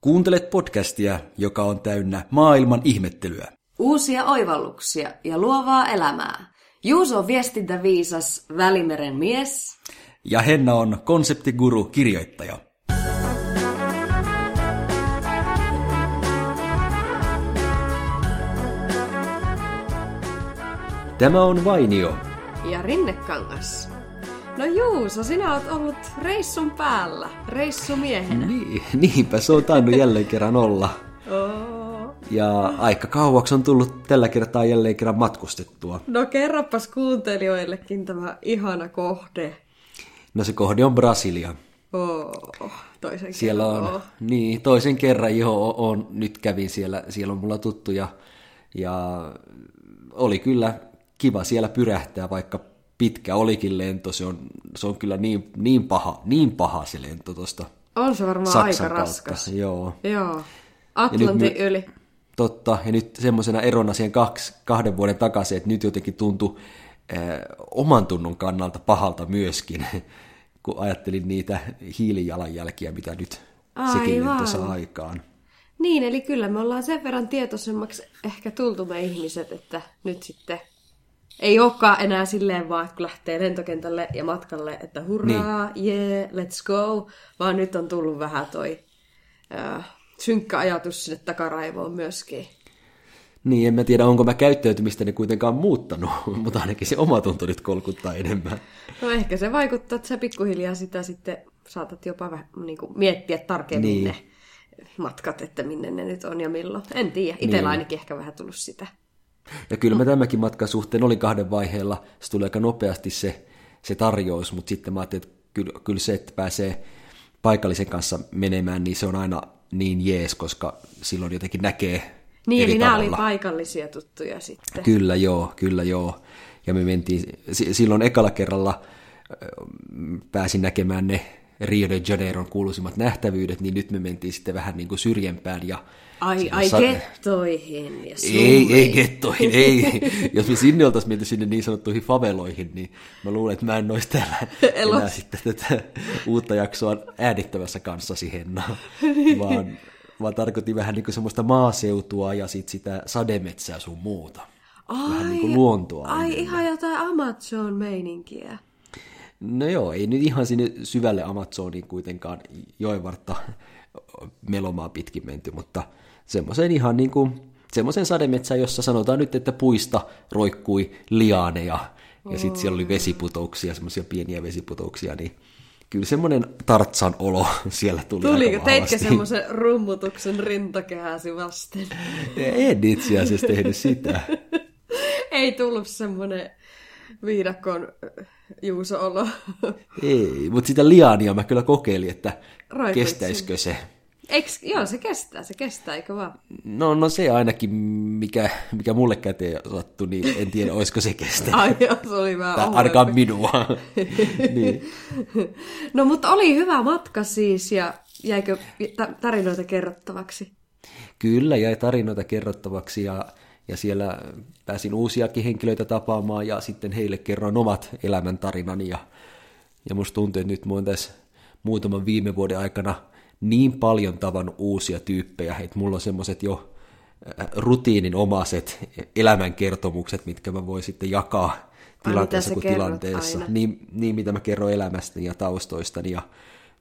Kuuntelet podcastia, joka on täynnä maailman ihmettelyä. Uusia oivalluksia ja luovaa elämää. Juuso on viestintäviisas Välimeren mies. Ja Henna on konseptiguru kirjoittaja. Tämä on Vainio. Ja Rinnekangas. No Juuso, sinä oot ollut reissun päällä, reissumiehenä. Niin, niinpä se on tainnut jälleen kerran olla. Oh. Ja aika kauaksi on tullut tällä kertaa jälleen kerran matkustettua. No kerropas kuuntelijoillekin tämä ihana kohde. No se kohde on Brasilia. Oh, toisen Siellä kerran. on, Oh. niin, toisen kerran jo on, nyt kävin siellä, siellä on mulla tuttuja ja oli kyllä kiva siellä pyrähtää, vaikka pitkä olikin lento, se on, se on kyllä niin, niin, paha, niin paha se lento tuosta On se varmaan Saksan aika kautta. raskas. Joo, Joo. Atlantin yli. totta. Ja nyt semmoisena erona siihen kaksi, kahden vuoden takaisin, että nyt jotenkin tuntui äh, oman tunnon kannalta pahalta myöskin, kun ajattelin niitä hiilijalanjälkiä, mitä nyt sekin lento Aivan. saa aikaan. Niin, eli kyllä me ollaan sen verran tietoisemmaksi ehkä tultu me ihmiset, että nyt sitten ei olekaan enää silleen vaan, että kun lähtee lentokentälle ja matkalle, että hurraa, niin. yeah, let's go, vaan nyt on tullut vähän toi äh, synkkä ajatus sinne takaraivoon myöskin. Niin, en mä tiedä, onko mä käyttäytymistäni kuitenkaan muuttanut, mutta ainakin se oma tunto nyt kolkuttaa enemmän. No ehkä se vaikuttaa, että sä pikkuhiljaa sitä sitten saatat jopa vähän niin kuin miettiä tarkemmin Niin. ne matkat, että minne ne nyt on ja milloin. En tiedä, itsellä Niin. ainakin ehkä vähän tullut sitä. Ja kyllä mä tämänkin matkan suhteen oli kahden vaiheella, se tuli aika nopeasti se, se tarjous, mutta sitten mä ajattelin, että kyllä, kyllä se, että pääsee paikallisen kanssa menemään, niin se on aina niin jees, koska silloin jotenkin näkee Niin, eri eli nämä oli tavalla. paikallisia tuttuja sitten. Kyllä joo, kyllä joo. Ja me mentiin, si- silloin ekalla kerralla pääsin näkemään ne Rio de Janeiron kuuluisimmat nähtävyydet, niin nyt me mentiin sitten vähän niin kuin syrjempään ja Ai, ai sa- gettoihin ja Ei, ei gettoihin, ei. Jos me sinne oltaisiin menty sinne niin sanottuihin faveloihin, niin mä luulen, että mä en olisi täällä Elossa. enää sitten tätä uutta jaksoa äänittävässä kanssasi, Henna. Vaan, vaan tarkoitin vähän niin kuin semmoista maaseutua ja sit sitä sademetsää sun muuta. Vähän niin kuin luontoa. Ai enemmän. ihan jotain Amazon-meininkiä. No joo, ei nyt ihan sinne syvälle Amazoniin kuitenkaan joenvartta melomaa pitkin menty, mutta semmoisen ihan niin kuin, semmoisen sademetsään, jossa sanotaan nyt, että puista roikkui lianeja, ja sitten siellä oli vesiputouksia, semmoisia pieniä vesiputouksia, niin kyllä semmoinen tartsan olo siellä tuli Tuliko, teitkö semmoisen rummutuksen rintakehäsi vasten? En itse asiassa tehnyt sitä. Ei tullut semmoinen viidakon äh, Juuso-olo. Ei, mutta sitä liania mä kyllä kokeilin, että Roikuit kestäisikö se. Eiks, joo, se kestää, se kestää, eikö vaan? No, no se ainakin, mikä, mikä mulle käteen sattui, niin en tiedä, olisiko se kestänyt. Ai joo, se oli vähän Tai ainakaan minua. niin. No mutta oli hyvä matka siis, ja jäikö ta- tarinoita kerrottavaksi? Kyllä, jäi tarinoita kerrottavaksi ja, ja siellä pääsin uusiakin henkilöitä tapaamaan ja sitten heille kerroin omat elämäntarinani. Ja, ja musta tuntuu, että nyt mä oon tässä muutaman viime vuoden aikana niin paljon tavannut uusia tyyppejä, että mulla on semmoiset jo äh, rutiininomaiset elämänkertomukset, mitkä mä voin sitten jakaa tilanteessa kuin tilanteessa. aina? Niin, niin, mitä mä kerron elämästäni ja taustoistani. Ja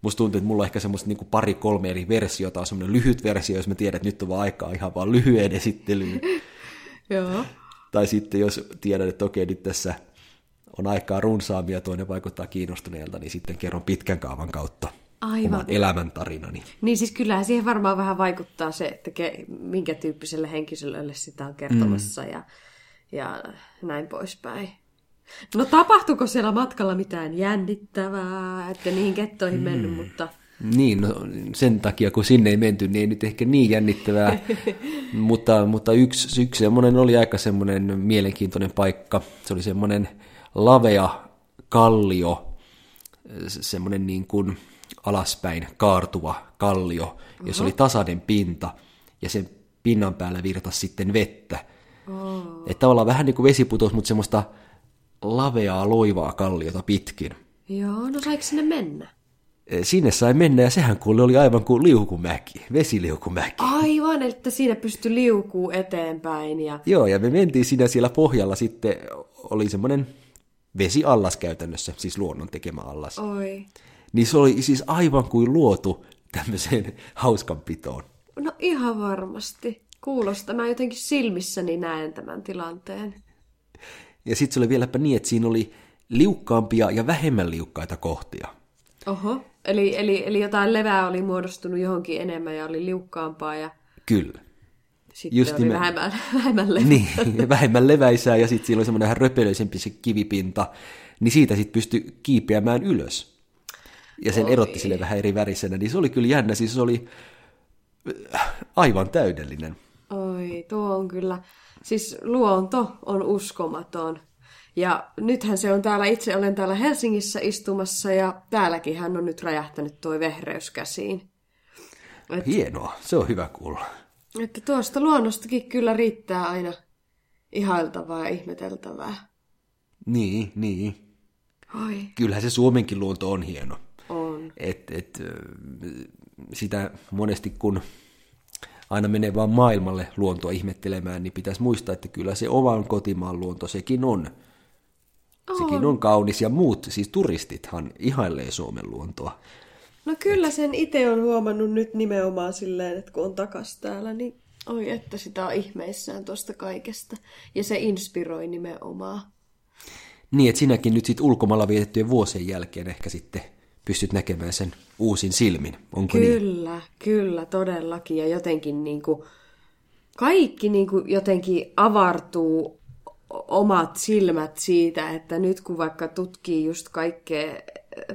musta tuntuu, että mulla on ehkä semmoista niin pari-kolme eri versiota. On semmoinen lyhyt versio, jos mä tiedän, että nyt on vaan aikaa ihan vaan lyhyen esittelyyn. Joo. tai sitten jos tiedän, että okei, nyt tässä on aikaa runsaammin ja toinen vaikuttaa kiinnostuneelta, niin sitten kerron pitkän kaavan kautta Aivan. oman elämäntarinani. Niin siis kyllähän siihen varmaan vähän vaikuttaa se, että ke, minkä tyyppiselle henkilölle sitä on kertomassa mm. ja, ja näin poispäin. No tapahtuiko siellä matkalla mitään jännittävää, että niihin kettoihin mennyt, mutta Niin, no, sen takia kun sinne ei menty, niin ei nyt ehkä niin jännittävää, mutta, mutta yksi, yksi semmoinen oli aika semmoinen mielenkiintoinen paikka. Se oli semmoinen lavea kallio, se- semmoinen niin kuin alaspäin kaartuva kallio, jossa oli tasainen pinta ja sen pinnan päällä virtasi sitten vettä. Oh. Että tavallaan vähän niin kuin vesiputous, mutta semmoista laveaa loivaa kalliota pitkin. joo, no saiko sinne mennä? Eh, sinne sai mennä ja sehän kuule oli aivan kuin liukumäki, vesiliukumäki. Aivan, että siinä pystyi liukuu eteenpäin. Ja... Joo, ja me mentiin siinä siellä pohjalla sitten, oli semmoinen vesiallas käytännössä, siis luonnon tekemä allas. Oi. Niin se oli siis aivan kuin luotu tämmöiseen hauskanpitoon. No ihan varmasti. Kuulostaa. Mä jotenkin silmissäni näen tämän tilanteen. Ja sitten se oli vieläpä niin, että siinä oli liukkaampia ja vähemmän liukkaita kohtia. Oho. Eli, eli, eli jotain levää oli muodostunut johonkin enemmän ja oli liukkaampaa ja Kyllä. sitten Just oli nimen- vähemmän, vähemmän levää. Niin, vähemmän leväisää ja sitten siinä oli semmoinen vähän röpelöisempi se kivipinta, niin siitä sitten pystyi kiipeämään ylös. Ja sen Oi. erotti sille vähän eri värisenä, niin se oli kyllä jännä, siis se oli äh, aivan täydellinen. Oi, tuo on kyllä... Siis luonto on uskomaton. Ja nythän se on täällä, itse olen täällä Helsingissä istumassa ja täälläkin hän on nyt räjähtänyt tuo vehreys käsiin. Et, Hienoa, se on hyvä kuulla. että tuosta luonnostakin kyllä riittää aina ihailtavaa ja ihmeteltävää. Niin, niin. Oi, Kyllähän se Suomenkin luonto on hieno. on. Et, et, sitä monesti kun aina menee vaan maailmalle luontoa ihmettelemään, niin pitäisi muistaa, että kyllä se oman kotimaan luonto sekin on. Sekin on kaunis ja muut, siis turistithan ihailee Suomen luontoa. No kyllä sen itse on huomannut nyt nimenomaan silleen, että kun on takas täällä, niin oi että sitä on ihmeissään tuosta kaikesta. Ja se inspiroi nimenomaan. Niin, että sinäkin nyt sitten ulkomailla vietettyjen vuosien jälkeen ehkä sitten pystyt näkemään sen uusin silmin. Onko niin? Kyllä, kyllä, todellakin. Ja jotenkin niin kuin, kaikki niin kuin jotenkin avartuu omat silmät siitä, että nyt kun vaikka tutkii just kaikkea,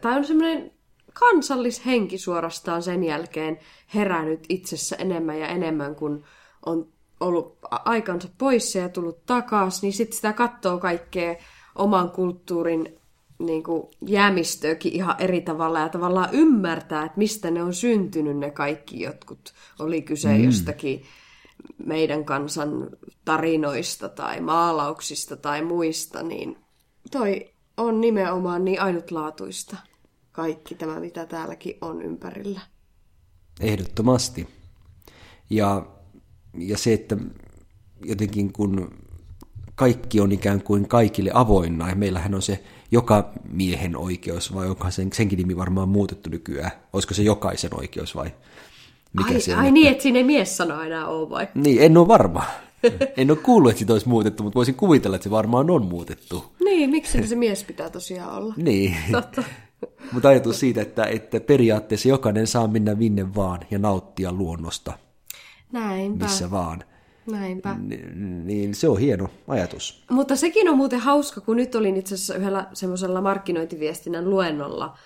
tai on semmoinen kansallishenki suorastaan sen jälkeen herännyt itsessä enemmän ja enemmän, kun on ollut aikansa poissa ja tullut takaisin, niin sitten sitä katsoo kaikkea oman kulttuurin niin kuin jäämistöäkin ihan eri tavalla ja tavallaan ymmärtää, että mistä ne on syntynyt ne kaikki jotkut. Oli kyse mm. jostakin meidän kansan tarinoista tai maalauksista tai muista, niin toi on nimenomaan niin ainutlaatuista kaikki tämä, mitä täälläkin on ympärillä. Ehdottomasti. Ja, ja se, että jotenkin kun kaikki on ikään kuin kaikille avoinna, ja meillähän on se joka miehen oikeus, vai onko sen, senkin nimi varmaan muutettu nykyään? Olisiko se jokaisen oikeus vai mikä ai, on? ai niin, että siinä ei mies sano enää ole vai? Niin, en ole varma. En ole kuullut, että sitä olisi muutettu, mutta voisin kuvitella, että se varmaan on muutettu. Niin, miksi se mies pitää tosiaan olla? Niin. Totta. Mutta ajatus siitä, että, että periaatteessa jokainen saa mennä minne vaan ja nauttia luonnosta Näinpä, missä vaan. näinpä. Ni- Niin se on hieno ajatus. Mutta sekin on muuten hauska, kun nyt olin itse asiassa yhdellä semmoisella markkinointiviestinnän luennolla,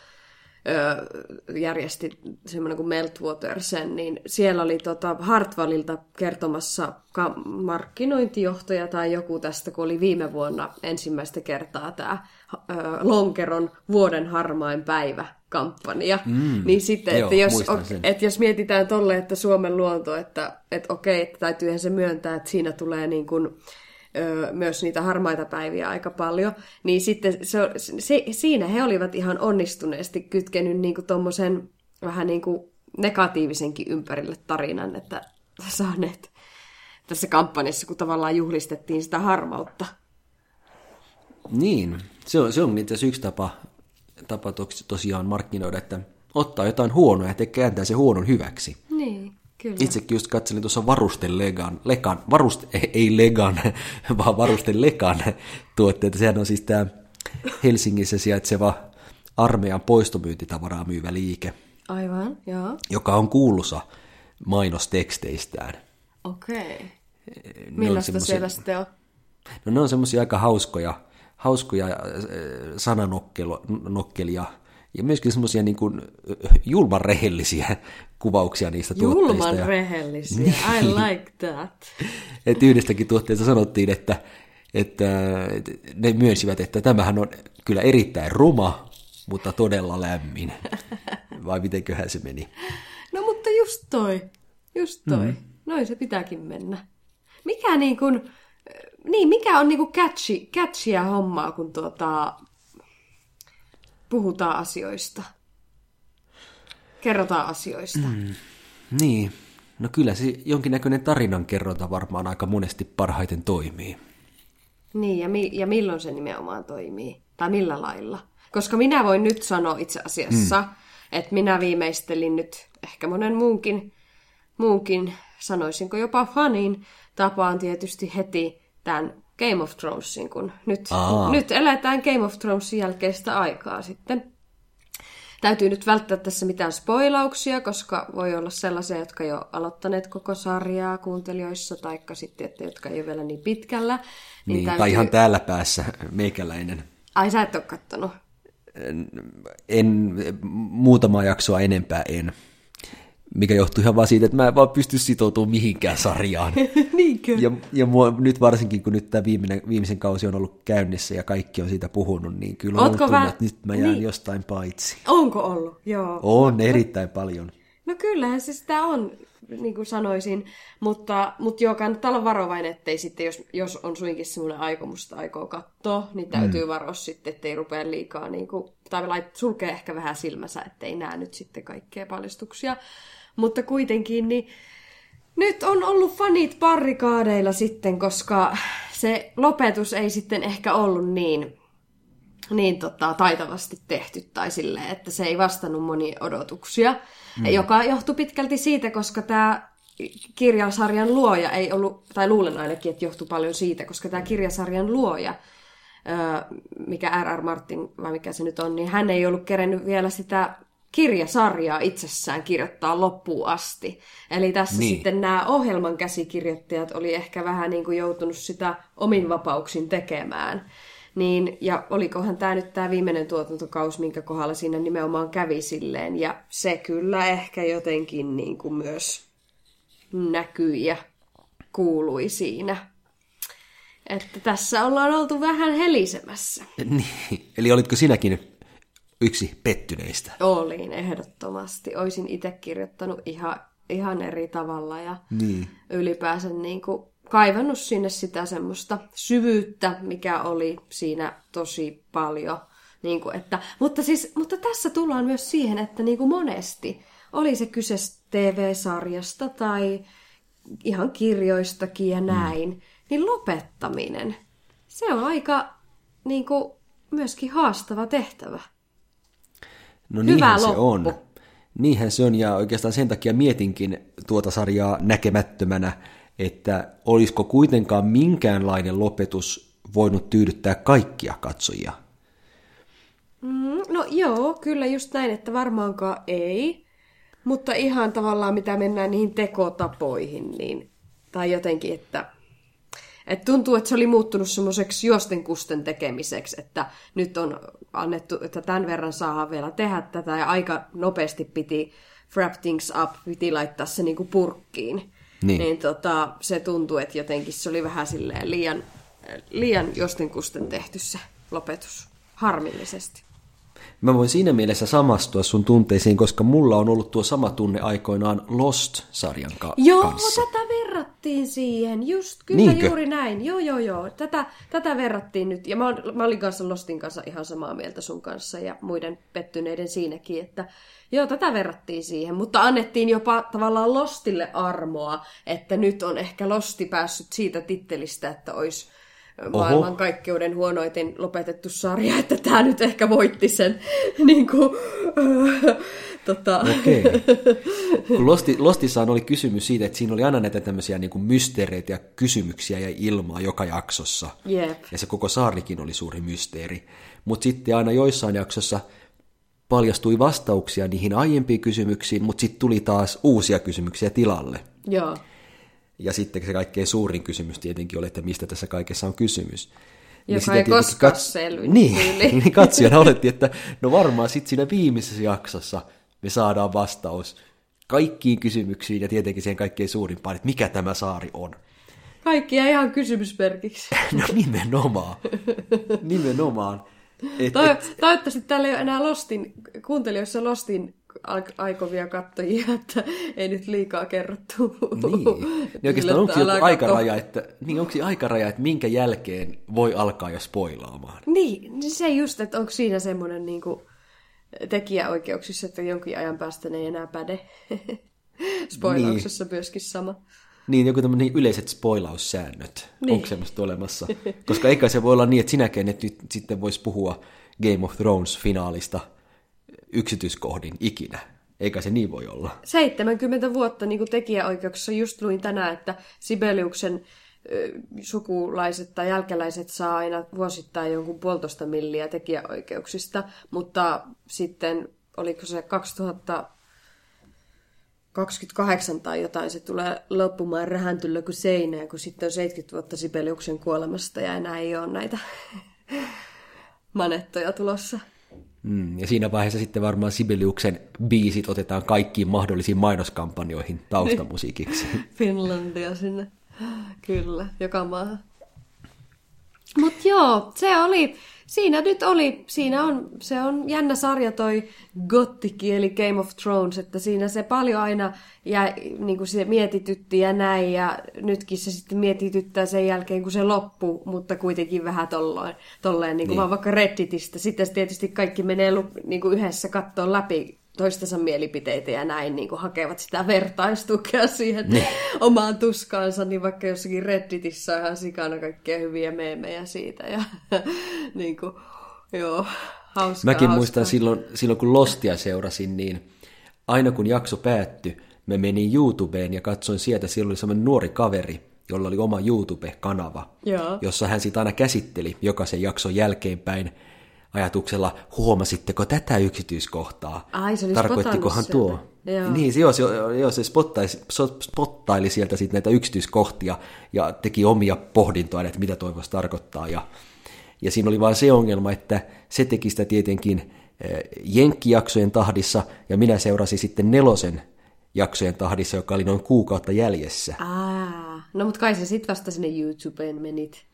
öö, järjesti semmoinen kuin Meltwater sen, niin siellä oli tota Hartwallilta kertomassa ka- markkinointijohtaja tai joku tästä, kun oli viime vuonna ensimmäistä kertaa tämä öö, Lonkeron vuoden harmain päivä kampanja. Mm, niin sitten, joo, että jos, sen. että jos mietitään tolle, että Suomen luonto, että, että okei, että täytyyhän se myöntää, että siinä tulee niin kuin, myös niitä harmaita päiviä aika paljon, niin sitten se, se, siinä he olivat ihan onnistuneesti kytkenyt niin kuin tommosen vähän niin kuin negatiivisenkin ympärille tarinan, että saaneet tässä kampanjassa, kun tavallaan juhlistettiin sitä harmautta. Niin, se on, se on itse asiassa yksi tapa, tapa tos, tosiaan markkinoida, että ottaa jotain huonoa ja te kääntää se huonon hyväksi. Niin, kyllä. Itsekin just katselin tuossa Varusten Legan, lekan, varuste, ei Legan, vaan Varusten Lekan tuotteita. Sehän on siis tämä Helsingissä sijaitseva armeijan poistomyyntitavaraa myyvä liike, Aivan, joo. joka on kuuluisa mainosteksteistään. Okei. On Millaista semmosia- siellä sitten on? No ne on semmoisia aika hauskoja, hauskoja äh, sananokkelia ja myöskin semmoisia niin kuin julman rehellisiä kuvauksia niistä tuotteista. Julman rehellisiä. I like that. et yhdestäkin tuotteesta sanottiin, että, että ne myönsivät, että tämähän on kyllä erittäin ruma, mutta todella lämmin. Vai mitenköhän se meni? No mutta just toi. Just toi. Mm. Noin se pitääkin mennä. Mikä niin kuin, niin, mikä on niin kuin catchy, catchyä hommaa, kun tuota, puhutaan asioista? kerrotaan asioista. Mm. Niin, no kyllä se jonkinnäköinen tarinankerronta varmaan aika monesti parhaiten toimii. Niin, ja, mi- ja milloin se nimenomaan toimii? Tai millä lailla? Koska minä voin nyt sanoa itse asiassa, mm. että minä viimeistelin nyt ehkä monen muunkin, muunkin sanoisinko jopa fanin tapaan tietysti heti tämän Game of Thronesin, kun nyt, nyt eletään Game of Thronesin jälkeistä aikaa sitten. Täytyy nyt välttää tässä mitään spoilauksia, koska voi olla sellaisia, jotka jo aloittaneet koko sarjaa kuuntelijoissa, taikka sitten, että jotka ei ole vielä niin pitkällä. Niin, niin täytyy... tai ihan täällä päässä meikäläinen. Ai sä et ole kattonut? En, en muutama jaksoa enempää en mikä johtuu ihan vaan siitä, että mä en vaan pysty sitoutumaan mihinkään sarjaan. Niinkö? Ja, ja mua, nyt varsinkin, kun nyt tämä viimeinen, viimeisen kausi on ollut käynnissä ja kaikki on siitä puhunut, niin kyllä on tunne, vä... että nyt mä jään niin. jostain paitsi. Onko ollut? Joo. On, erittäin paljon. No kyllähän se sitä on, niin kuin sanoisin, mutta, mutta joo, kannattaa olla varovainen, ettei sitten, jos, jos on suinkin semmoinen aikomus, että aikoo katsoa, niin täytyy mm. varoa sitten, ettei rupea liikaa, niin kuin, tai lait, sulkee ehkä vähän silmänsä, ettei näe nyt sitten kaikkea paljastuksia. Mutta kuitenkin, niin nyt on ollut fanit parrikaadeilla sitten, koska se lopetus ei sitten ehkä ollut niin, niin tota, taitavasti tehty tai silleen, että se ei vastannut monia odotuksia, mm. joka johtui pitkälti siitä, koska tämä kirjasarjan luoja ei ollut, tai luulen ainakin, että johtui paljon siitä, koska tämä kirjasarjan luoja, mikä R.R. Martin, vai mikä se nyt on, niin hän ei ollut kerennyt vielä sitä kirjasarjaa itsessään kirjoittaa loppuun asti. Eli tässä niin. sitten nämä ohjelman käsikirjoittajat oli ehkä vähän niin kuin joutunut sitä omin vapauksin tekemään. Niin, ja olikohan tämä nyt tämä viimeinen tuotantokaus, minkä kohdalla siinä nimenomaan kävi silleen. Ja se kyllä ehkä jotenkin niin kuin myös näkyi ja kuului siinä. Että tässä ollaan oltu vähän helisemässä. Niin. Eli olitko sinäkin yksi pettyneistä. Olin ehdottomasti. Oisin itse kirjoittanut ihan, ihan eri tavalla ja niin. ylipäänsä niin kuin kaivannut sinne sitä semmoista syvyyttä, mikä oli siinä tosi paljon. Niin kuin, että, mutta, siis, mutta tässä tullaan myös siihen, että niin kuin monesti, oli se kyse TV-sarjasta tai ihan kirjoistakin ja mm. näin, mm. niin lopettaminen, se on aika niin kuin, myöskin haastava tehtävä. No niinhän se on. Niinhän se on, ja oikeastaan sen takia mietinkin tuota sarjaa näkemättömänä, että olisiko kuitenkaan minkäänlainen lopetus voinut tyydyttää kaikkia katsojia. Mm, no joo, kyllä just näin, että varmaankaan ei. Mutta ihan tavallaan mitä mennään niihin tekotapoihin, niin, tai jotenkin, että et tuntuu, että se oli muuttunut semmoiseksi juostenkusten tekemiseksi, että nyt on annettu, että tämän verran saa vielä tehdä tätä, ja aika nopeasti piti wrap things up, piti laittaa se niinku purkkiin. Niin. niin tota, se tuntuu, että jotenkin se oli vähän silleen liian, liian jostenkusten tehty se lopetus, harmillisesti. Mä voin siinä mielessä samastua sun tunteisiin, koska mulla on ollut tuo sama tunne aikoinaan Lost-sarjan ka- joo, kanssa. Joo, tätä verrattiin siihen. Just, kyllä Niinkö? juuri näin. Joo, joo, joo. Tätä, tätä verrattiin nyt. Ja mä, mä olin kanssa Lostin kanssa ihan samaa mieltä sun kanssa ja muiden pettyneiden siinäkin, että joo, tätä verrattiin siihen. Mutta annettiin jopa tavallaan Lostille armoa, että nyt on ehkä Losti päässyt siitä tittelistä, että olisi maailmankaikkeuden huonoiten lopetettu sarja, että tämä nyt ehkä voitti sen. niin kuin, äh, tota. Okei. Kun Losti, Lostissaan oli kysymys siitä, että siinä oli aina näitä tämmöisiä niin kuin mysteereitä ja kysymyksiä ja ilmaa joka jaksossa. Yep. Ja se koko saarikin oli suuri mysteeri. Mutta sitten aina joissain jaksossa paljastui vastauksia niihin aiempiin kysymyksiin, mutta sitten tuli taas uusia kysymyksiä tilalle. Joo. Ja sitten se kaikkein suurin kysymys tietenkin oli, että mistä tässä kaikessa on kysymys. Joka niin ei koskaan kat... selvinnyt. Niin, niin katsojana oletti, että no varmaan sitten siinä viimeisessä jaksossa me saadaan vastaus kaikkiin kysymyksiin ja tietenkin siihen kaikkein suurimpaan, että mikä tämä saari on. Kaikkia ihan kysymysmerkiksi. no nimenomaan. nimenomaan. Et, et... Toivottavasti täällä ei ole enää Lostin, kuuntelijoissa Lostin aikovia kattojia, että ei nyt liikaa kerrottu. Niin, niin oikeastaan onko joku aikaraja, että, niin onko aikaraja, että minkä jälkeen voi alkaa jo spoilaamaan? Niin, se just, että onko siinä semmoinen niin kuin, tekijäoikeuksissa, että jonkin ajan päästä ne ei enää päde. Spoilauksessa niin. myöskin sama. Niin, joku tämmöinen yleiset spoilaussäännöt. Niin. Onko semmoista olemassa? Koska eikä se voi olla niin, että sinäkin et nyt sitten voisi puhua Game of Thrones-finaalista yksityiskohdin ikinä. Eikä se niin voi olla. 70 vuotta niin kuin tekijäoikeuksissa just luin tänään, että Sibeliuksen sukulaiset tai jälkeläiset saa aina vuosittain jonkun puolitoista milliä tekijäoikeuksista, mutta sitten oliko se 2028 tai jotain, se tulee loppumaan rähäntyllä kuin seinään, kun sitten on 70 vuotta Sibeliuksen kuolemasta ja enää ei ole näitä manettoja tulossa. Mm, ja siinä vaiheessa sitten varmaan Sibeliuksen biisit otetaan kaikkiin mahdollisiin mainoskampanjoihin taustamusiikiksi. Finlandia sinne. Kyllä, joka maahan. Mutta joo, se oli, siinä nyt oli, siinä on, se on jännä sarja toi Gottikki, eli Game of Thrones, että siinä se paljon aina ja niin kuin se mietitytti ja näin, ja nytkin se sitten mietityttää sen jälkeen, kun se loppuu, mutta kuitenkin vähän tolloin, tolleen, niin kuin niin. vaan vaikka Redditistä. Sitten tietysti kaikki menee niin kuin yhdessä kattoon läpi toistensa mielipiteitä ja näin niin kuin hakevat sitä vertaistukea siihen ne. omaan tuskaansa, niin vaikka jossakin Redditissä on ihan sikana kaikkia hyviä meemejä siitä. Ja, niin kuin, joo, hauskaa, Mäkin hauskaa. muistan silloin, silloin, kun Lostia seurasin, niin aina kun jakso päättyi, me menin YouTubeen ja katsoin sieltä, siellä oli semmoinen nuori kaveri, jolla oli oma YouTube-kanava, Joo. jossa hän sitä aina käsitteli jokaisen jakson jälkeenpäin ajatuksella, huomasitteko tätä yksityiskohtaa? Ai, se Tarkoittikohan tuo? Joo. Niin, se, joo, se, se spottaili, sieltä sitten näitä yksityiskohtia ja teki omia pohdintoja, että mitä toivoisi tarkoittaa. Ja, ja siinä oli vain se ongelma, että se teki sitä tietenkin eh, jenkkijaksojen tahdissa, ja minä seurasin sitten nelosen jaksojen tahdissa, joka oli noin kuukautta jäljessä. Aa, no mutta kai se sitten vasta sinne YouTubeen menit.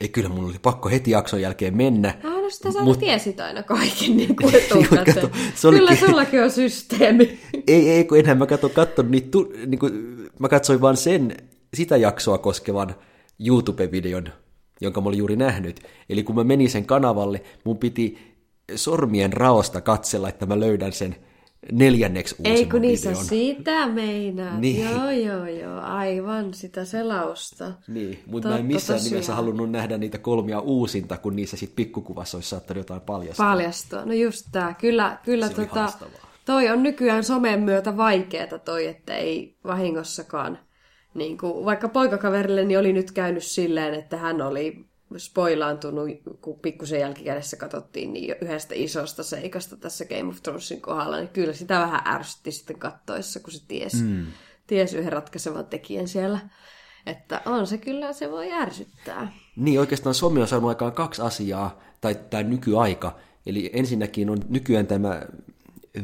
Ei, kyllä mun oli pakko heti jakson jälkeen mennä. No sitä sä Mut... tiesit aina kaiken niin kuin kato, se olikin... Kyllä sullakin on systeemi. ei, ei, kun enhän mä katso, katso niitä, tu... niin kuin, mä katsoin vaan sen, sitä jaksoa koskevan YouTube-videon, jonka mä olin juuri nähnyt. Eli kun mä menin sen kanavalle, mun piti sormien raosta katsella, että mä löydän sen neljänneksi uusimman Ei kun niissä sitä meinaa. Niin. Joo, joo, joo, aivan sitä selausta. Niin, mutta mä en missään tosiaan. nimessä halunnut nähdä niitä kolmia uusinta, kun niissä sitten pikkukuvassa olisi saattanut jotain paljastaa. Paljastua, no just tämä. Kyllä, kyllä tota, toi on nykyään somen myötä vaikeeta toi, että ei vahingossakaan. Niin kuin, vaikka poikakaverille niin oli nyt käynyt silleen, että hän oli spoilaantunut, kun pikkusen jälkikädessä katsottiin niin yhdestä isosta seikasta tässä Game of Thronesin kohdalla, niin kyllä sitä vähän ärsytti sitten kattoissa, kun se ties, mm. ties yhden ratkaisevan tekijän siellä. Että on se kyllä, se voi ärsyttää. Niin, oikeastaan Suomi on saanut aikaan kaksi asiaa, tai tämä nykyaika. Eli ensinnäkin on nykyään tämä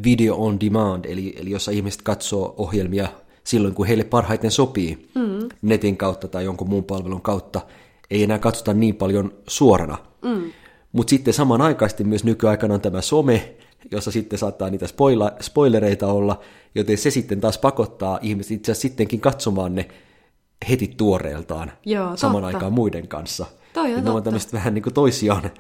video on demand, eli, eli jossa ihmiset katsoo ohjelmia silloin, kun heille parhaiten sopii, mm. netin kautta tai jonkun muun palvelun kautta – ei enää katsota niin paljon suorana. Mm. Mutta sitten samanaikaisesti myös nykyaikana on tämä some, jossa sitten saattaa niitä spoila- spoilereita olla, joten se sitten taas pakottaa ihmiset itse asiassa sittenkin katsomaan ne heti tuoreeltaan Joo, saman totta. aikaan muiden kanssa. Toi on ne on tämmöiset vähän niin kuin toisiaan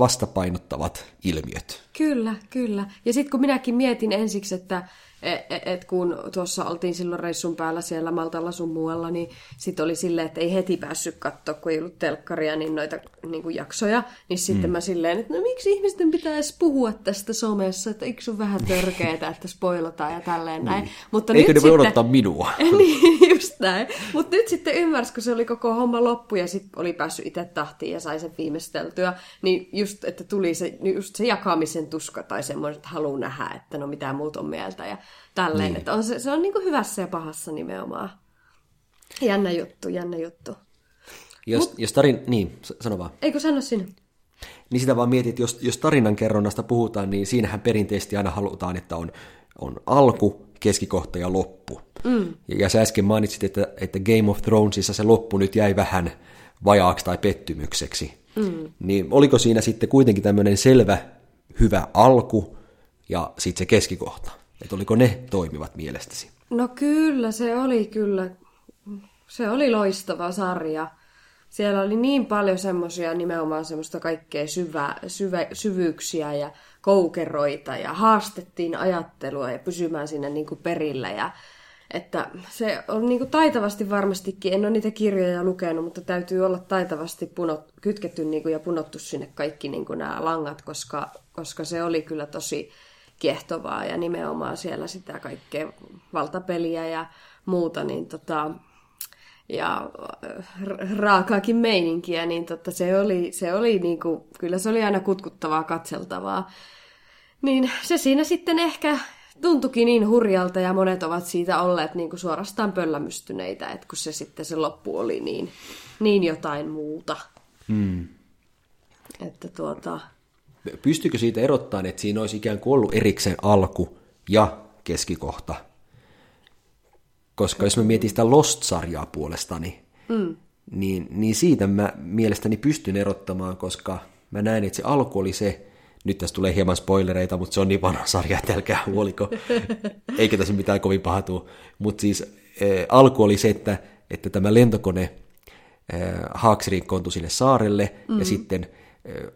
vastapainottavat ilmiöt. Kyllä, kyllä. Ja sitten kun minäkin mietin ensiksi, että et, e, et kun tuossa oltiin silloin reissun päällä siellä Maltalla sun muualla, niin sitten oli silleen, että ei heti päässyt katsoa, kun ei ollut telkkaria, niin noita niin kuin jaksoja. Niin sitten mm. mä silleen, että no miksi ihmisten pitäisi puhua tästä somessa, että eikö sun vähän törkeetä, että spoilataan ja tälleen näin. Niin. Mutta Eikö nyt ne voi sitten... odottaa minua? niin, just näin. Mutta nyt sitten ymmärsi, kun se oli koko homma loppu ja sitten oli päässyt itse tahtiin ja sai sen viimeisteltyä, niin just, että tuli se, just se jakamisen tuska tai semmoinen, että haluaa nähdä, että no mitä muut on mieltä. Ja tälleen. Niin. Että on se, se on niin kuin hyvässä ja pahassa nimenomaan. Jännä juttu, jännä juttu. Jos, Mut, jos tarin... Niin, sano vaan. Eikö sano sinne? Niin sitä vaan mietit, jos, jos tarinan kerronnasta puhutaan, niin siinähän perinteisesti aina halutaan, että on, on alku, keskikohta ja loppu. Mm. Ja, ja sä äsken mainitsit, että, että Game of Thronesissa se loppu nyt jäi vähän vajaaksi tai pettymykseksi. Mm. Niin oliko siinä sitten kuitenkin tämmöinen selvä, hyvä alku ja sitten se keskikohta? Että oliko ne toimivat mielestäsi? No kyllä, se oli kyllä. Se oli loistava sarja. siellä oli niin paljon semmoisia nimenomaan semmoista kaikkea syvä, syvä, syvyyksiä ja koukeroita ja haastettiin ajattelua ja pysymään siinä niin kuin perillä ja että se on niin kuin taitavasti varmastikin, en ole niitä kirjoja lukenut, mutta täytyy olla taitavasti punot, kytketty niin kuin ja punottu sinne kaikki niin kuin nämä langat, koska, koska se oli kyllä tosi kiehtovaa ja nimenomaan siellä sitä kaikkea valtapeliä ja muuta, niin tota, ja raakaakin meininkiä, niin totta, se oli, se oli niin kuin, kyllä se oli aina kutkuttavaa katseltavaa. Niin se siinä sitten ehkä tuntukin niin hurjalta ja monet ovat siitä olleet niin kuin suorastaan pöllämystyneitä, että kun se sitten se loppu oli niin, niin jotain muuta. Mm. Että tuota... Pystyykö siitä erottaa, että siinä olisi ikään kuin ollut erikseen alku ja keskikohta? Koska jos mä mietin sitä Lost-sarjaa puolestani, mm. niin, niin siitä mä mielestäni pystyn erottamaan, koska mä näin, että se alku oli se, nyt tässä tulee hieman spoilereita, mutta se on niin vanha sarja, että älkää huoliko, eikä tässä mitään kovin paha Mutta siis äh, alku oli se, että, että tämä lentokone äh, haaksirikkoontui sinne saarelle, mm-hmm. ja sitten äh,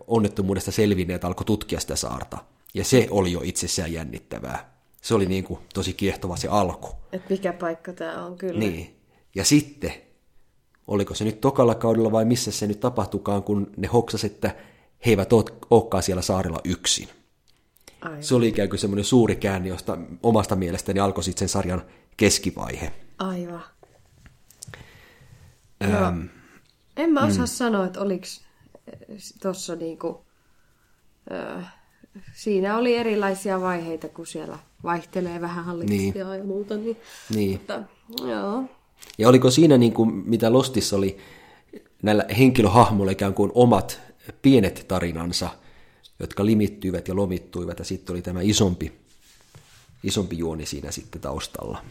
onnettomuudesta selvinneet alkoi tutkia sitä saarta. Ja se oli jo itsessään jännittävää. Se oli niin kuin tosi kiehtova se alku. Et mikä paikka tämä on, kyllä. Niin. Ja sitten, oliko se nyt tokalla kaudella vai missä se nyt tapahtukaan, kun ne hoksas, että he eivät olekaan siellä saarella yksin. Aivan. Se oli ikään kuin semmoinen suuri käänne, josta omasta mielestäni alkoi sitten sen sarjan keskivaihe. Aivan. Ähm, en mä osaa mm. sanoa, että oliko tuossa niinku, äh, siinä oli erilaisia vaiheita, kun siellä vaihtelee vähän hallitsijaa niin. ja muuta. Niin, niin. Mutta, joo. Ja oliko siinä, niin kuin, mitä Lostissa oli, näillä henkilöhahmoilla ikään kuin omat pienet tarinansa, jotka limittyivät ja lomittuivat, ja sitten oli tämä isompi, isompi juoni siinä sitten taustalla.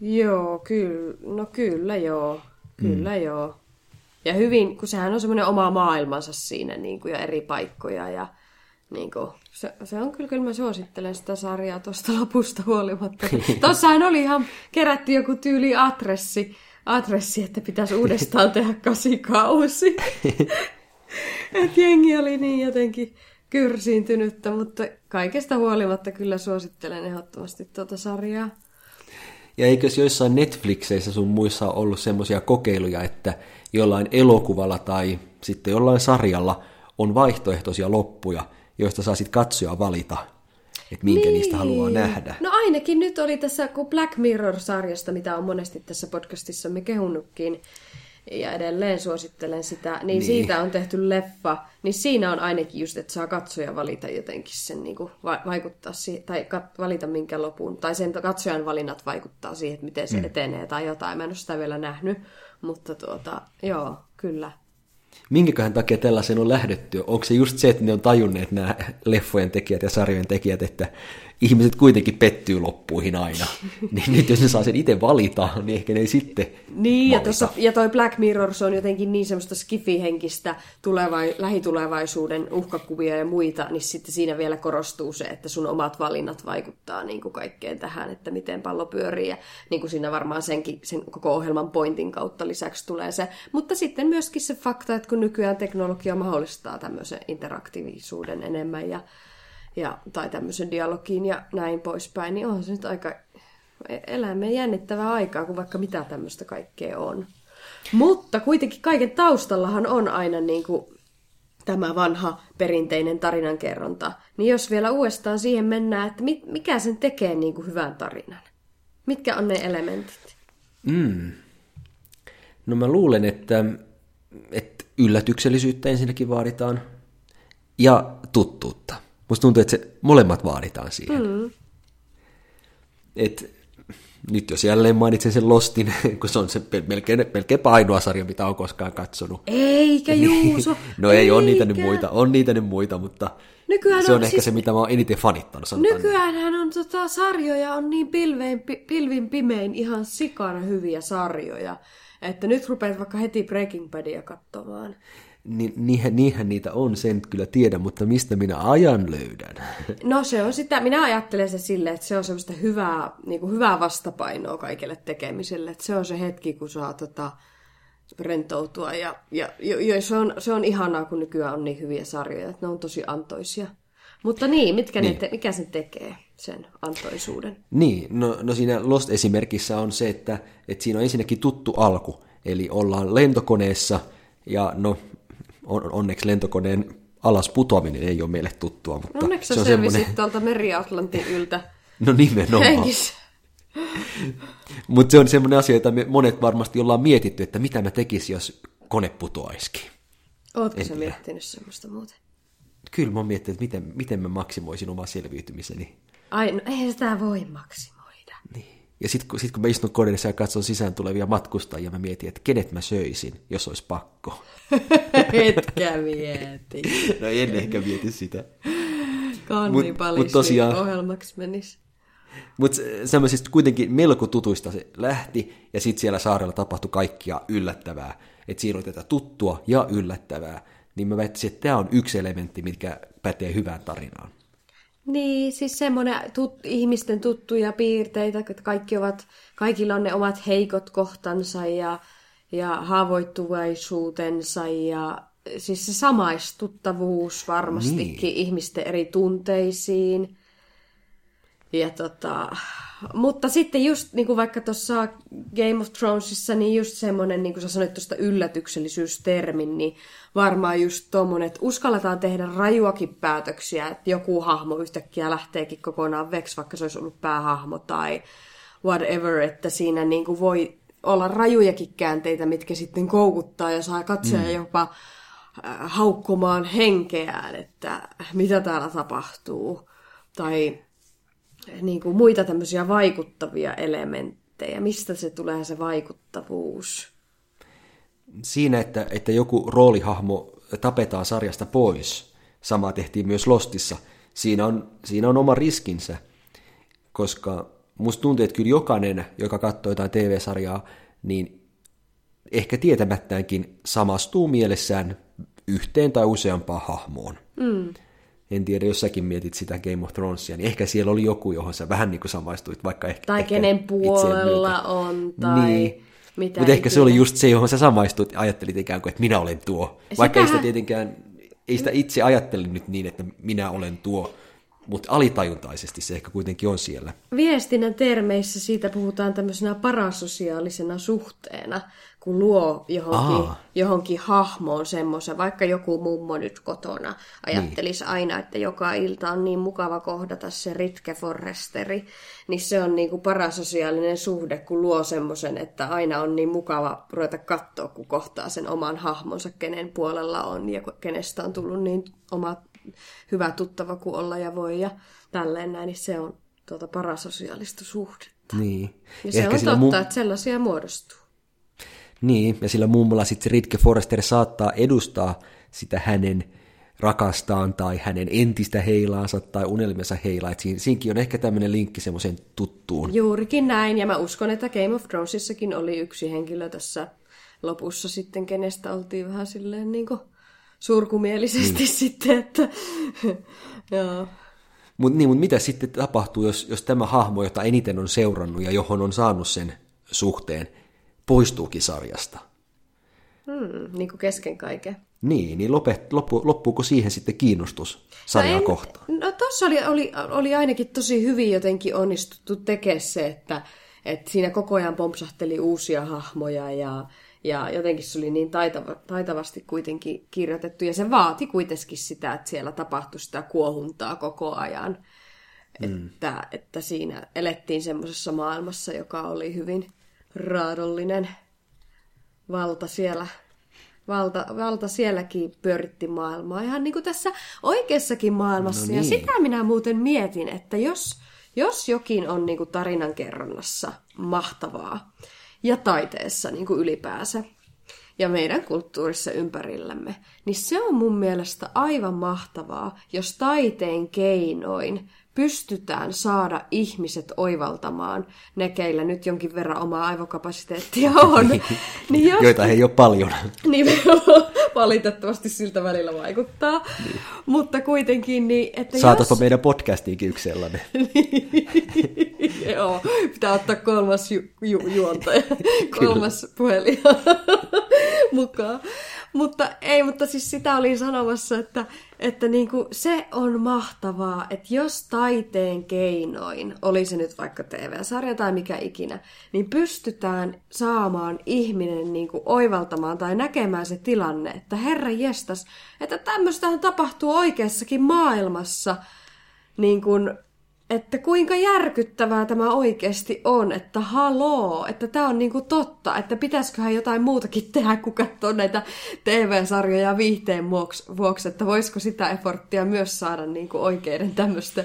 Joo, kyllä, no kyllä joo, kyllä mm. joo. Ja hyvin, kun sehän on semmoinen oma maailmansa siinä niin kuin, ja eri paikkoja ja niin kuin, se, se, on kyllä, kyllä mä suosittelen sitä sarjaa tuosta lopusta huolimatta. Tuossahan oli ihan kerätty joku tyyli adressi, adressi että pitäisi uudestaan tehdä kasikausi. Et jengi oli niin jotenkin kyrsiintynyttä, mutta kaikesta huolimatta kyllä suosittelen ehdottomasti tuota sarjaa. Ja eikös joissain Netflixeissä sun muissa ollut semmoisia kokeiluja, että jollain elokuvalla tai sitten jollain sarjalla on vaihtoehtoisia loppuja, joista saa sitten katsoja valita, että minkä niin. niistä haluaa nähdä. No ainakin nyt oli tässä, kun Black Mirror-sarjasta, mitä on monesti tässä podcastissa me kehunnutkin, ja edelleen suosittelen sitä, niin, niin siitä on tehty leffa, niin siinä on ainakin just, että saa katsoja valita jotenkin sen niin kuin va- vaikuttaa siihen, tai kat- valita minkä lopun, tai sen katsojan valinnat vaikuttaa siihen, että miten se mm. etenee tai jotain. Mä en ole sitä vielä nähnyt, mutta tuota, joo, kyllä. Minkäköhän takia tällaisen on lähdetty? Onko se just se, että ne on tajunneet nämä leffojen tekijät ja sarjojen tekijät, että ihmiset kuitenkin pettyy loppuihin aina. niin nyt jos ne saa sen itse valita, niin ehkä ne ei sitten Niin, ja, tossa, ja toi Black Mirror, se on jotenkin niin semmoista skifihenkistä tulevai, lähitulevaisuuden uhkakuvia ja muita, niin sitten siinä vielä korostuu se, että sun omat valinnat vaikuttaa niin kuin kaikkeen tähän, että miten pallo pyörii. Ja niin kuin siinä varmaan senkin, sen koko ohjelman pointin kautta lisäksi tulee se. Mutta sitten myöskin se fakta, että kun nykyään teknologia mahdollistaa tämmöisen interaktiivisuuden enemmän ja ja, tai tämmöisen dialogiin ja näin poispäin, niin on se nyt aika elämme jännittävää aikaa, kun vaikka mitä tämmöistä kaikkea on. Mutta kuitenkin kaiken taustallahan on aina niin kuin tämä vanha perinteinen tarinankerronta. Niin jos vielä uudestaan siihen mennään, että mikä sen tekee niin kuin hyvän tarinan? Mitkä on ne elementit? Mm. No mä luulen, että, että yllätyksellisyyttä ensinnäkin vaaditaan ja tuttuutta. Musta tuntuu, että se molemmat vaaditaan siihen. Mm. Et, nyt jos jälleen mainitsen sen Lostin, kun se on se melkein, melkein ainoa sarja, mitä on koskaan katsonut. Eikä Juuso! no ei, on niitä nyt muita, on niitä nyt muita, mutta Nykyään se on, on ehkä siis... se, mitä mä oon eniten fanittanut. Nykyäänhän on tota, sarjoja, on niin pilvein, pilvin pimein ihan sikana hyviä sarjoja, että nyt rupeat vaikka heti Breaking Badia katsomaan niin, niinhän, niinhän niitä on, sen kyllä tiedän, mutta mistä minä ajan löydän? No se on sitä, minä ajattelen se silleen, että se on semmoista hyvää, niin kuin hyvää vastapainoa kaikille tekemiselle. Että se on se hetki, kun saa tota, rentoutua. Ja, ja, ja se, on, se on ihanaa, kun nykyään on niin hyviä sarjoja, että ne on tosi antoisia. Mutta niin, mitkä niin. Ne te, mikä sen tekee, sen antoisuuden? Niin, no, no siinä Lost-esimerkissä on se, että, että siinä on ensinnäkin tuttu alku. Eli ollaan lentokoneessa ja no on, onneksi lentokoneen alas putoaminen ei ole meille tuttua. Mutta onneksi se on selvisit semmoinen... tuolta meriatlantin yltä. No nimenomaan. Hengissä. Mutta se on semmoinen asia, jota me monet varmasti ollaan mietitty, että mitä mä tekisin, jos kone putoaisikin. Oletko sä miettinyt semmoista muuten? Kyllä mä oon miettinyt, että miten, miten mä maksimoisin omaa selviytymiseni. Ai, no eihän sitä voi maksimoida. Ja sitten kun, sit kun mä istun kodissa ja katson sisään tulevia matkustajia, mä mietin, että kenet mä söisin, jos olisi pakko. Etkä mieti. no en ehkä mieti sitä. Kannibalismi mut, tosiaan, ohjelmaksi menisi. Mutta semmoisista kuitenkin melko tutuista se lähti, ja sitten siellä saarella tapahtui kaikkia yllättävää. Että siinä oli tätä tuttua ja yllättävää. Niin mä väittäisin, että tämä on yksi elementti, mikä pätee hyvään tarinaan. Niin, siis semmoinen tut, ihmisten tuttuja piirteitä, että kaikki ovat, kaikilla on ne omat heikot kohtansa ja, ja haavoittuvaisuutensa ja siis se samaistuttavuus varmastikin niin. ihmisten eri tunteisiin. Ja tota, mutta sitten just niin kuin vaikka tuossa Game of Thronesissa, niin just semmoinen, niin kuin sä sanoit tuosta yllätyksellisyystermin, niin varmaan just tuommoinen, että uskalletaan tehdä rajuakin päätöksiä, että joku hahmo yhtäkkiä lähteekin kokonaan veksi, vaikka se olisi ollut päähahmo tai whatever, että siinä niin kuin voi olla rajujakin käänteitä, mitkä sitten koukuttaa ja saa katsoja mm. jopa äh, haukkumaan henkeään, että mitä täällä tapahtuu. Tai niin kuin muita tämmöisiä vaikuttavia elementtejä? Mistä se tulee se vaikuttavuus? Siinä, että, että joku roolihahmo tapetaan sarjasta pois. Sama tehtiin myös Lostissa. Siinä on, siinä on oma riskinsä, koska musta tuntuu, että kyllä jokainen, joka katsoo jotain TV-sarjaa, niin ehkä tietämättäänkin samastuu mielessään yhteen tai useampaan hahmoon. Mm en tiedä, jos säkin mietit sitä Game of Thronesia, niin ehkä siellä oli joku, johon sä vähän niin kuin samaistuit, vaikka ehkä Tai ehkä kenen puolella on, tai niin. mitä Mutta ehkä se oli just se, johon sä samaistuit, ajattelit ikään kuin, että minä olen tuo. Sitähän... Vaikka ei sitä tietenkään, ei sitä itse ajattelin nyt niin, että minä olen tuo, mutta alitajuntaisesti se ehkä kuitenkin on siellä. Viestinnän termeissä siitä puhutaan tämmöisenä parasosiaalisena suhteena, kun luo johonkin, johonkin hahmoon semmoisen, vaikka joku mummo nyt kotona ajattelisi niin. aina, että joka ilta on niin mukava kohdata se Ritke Forresteri, niin se on niin kuin parasosiaalinen suhde, kun luo semmoisen, että aina on niin mukava ruveta katsoa, kun kohtaa sen oman hahmonsa, kenen puolella on ja kenestä on tullut niin oma hyvä tuttava kuin olla ja voi ja tälleen näin, niin se on tuota parasosiaalista suhdetta. Niin. Ja se on totta, mu- että sellaisia muodostuu. Niin, ja sillä mummolla sitten se Ritke Forrester saattaa edustaa sitä hänen rakastaan tai hänen entistä heilaansa tai unelmiensa heilaa. Että siinäkin on ehkä tämmöinen linkki semmoiseen tuttuun. Juurikin näin, ja mä uskon, että Game of Thronesissakin oli yksi henkilö tässä lopussa sitten, kenestä oltiin vähän silleen niin kuin surkumielisesti niin. sitten, että joo. Mutta niin, mut mitä sitten tapahtuu, jos, jos tämä hahmo, jota eniten on seurannut ja johon on saanut sen suhteen, poistuukin sarjasta? Hmm, niin kuin kesken kaiken. Niin, niin lopet, loppu, loppuuko siihen sitten kiinnostus sarjaa no kohtaan? No tuossa oli, oli, oli ainakin tosi hyvin jotenkin onnistuttu tekemään se, että, että siinä koko ajan pompsahteli uusia hahmoja ja, ja jotenkin se oli niin taitava, taitavasti kuitenkin kirjoitettu. Ja se vaati kuitenkin sitä, että siellä tapahtui sitä kuohuntaa koko ajan. Mm. Että, että siinä elettiin semmoisessa maailmassa, joka oli hyvin raadollinen. Valta siellä, valta, valta sielläkin pyöritti maailmaa. Ihan niin kuin tässä oikeassakin maailmassa. No niin. Ja sitä minä muuten mietin, että jos, jos jokin on niin kuin tarinankerronnassa mahtavaa, ja taiteessa niin kuin ylipäänsä ja meidän kulttuurissa ympärillämme, niin se on mun mielestä aivan mahtavaa, jos taiteen keinoin pystytään saada ihmiset oivaltamaan, ne keillä nyt jonkin verran omaa aivokapasiteettia on. niin jos... Joita ei ole paljon. niin valitettavasti siltä välillä vaikuttaa. Niin. Mutta kuitenkin, niin, että Saatapa jos... meidän podcastiinkin yksi sellainen. Joo, pitää ottaa kolmas ju- ju- juontaja, kolmas puhelin. mukaan. Mutta ei, mutta siis sitä olin sanomassa, että, että niinku se on mahtavaa, että jos taiteen keinoin, oli se nyt vaikka TV-sarja tai mikä ikinä, niin pystytään saamaan ihminen niinku oivaltamaan tai näkemään se tilanne, että herra jestas, että tämmöistähän tapahtuu oikeassakin maailmassa, niin kuin että kuinka järkyttävää tämä oikeasti on, että haloo, että tämä on niinku totta, että pitäisiköhän jotain muutakin tehdä, kun katsoo näitä TV-sarjoja viihteen vuoksi, että voisiko sitä efforttia myös saada niinku oikeiden tämmöistä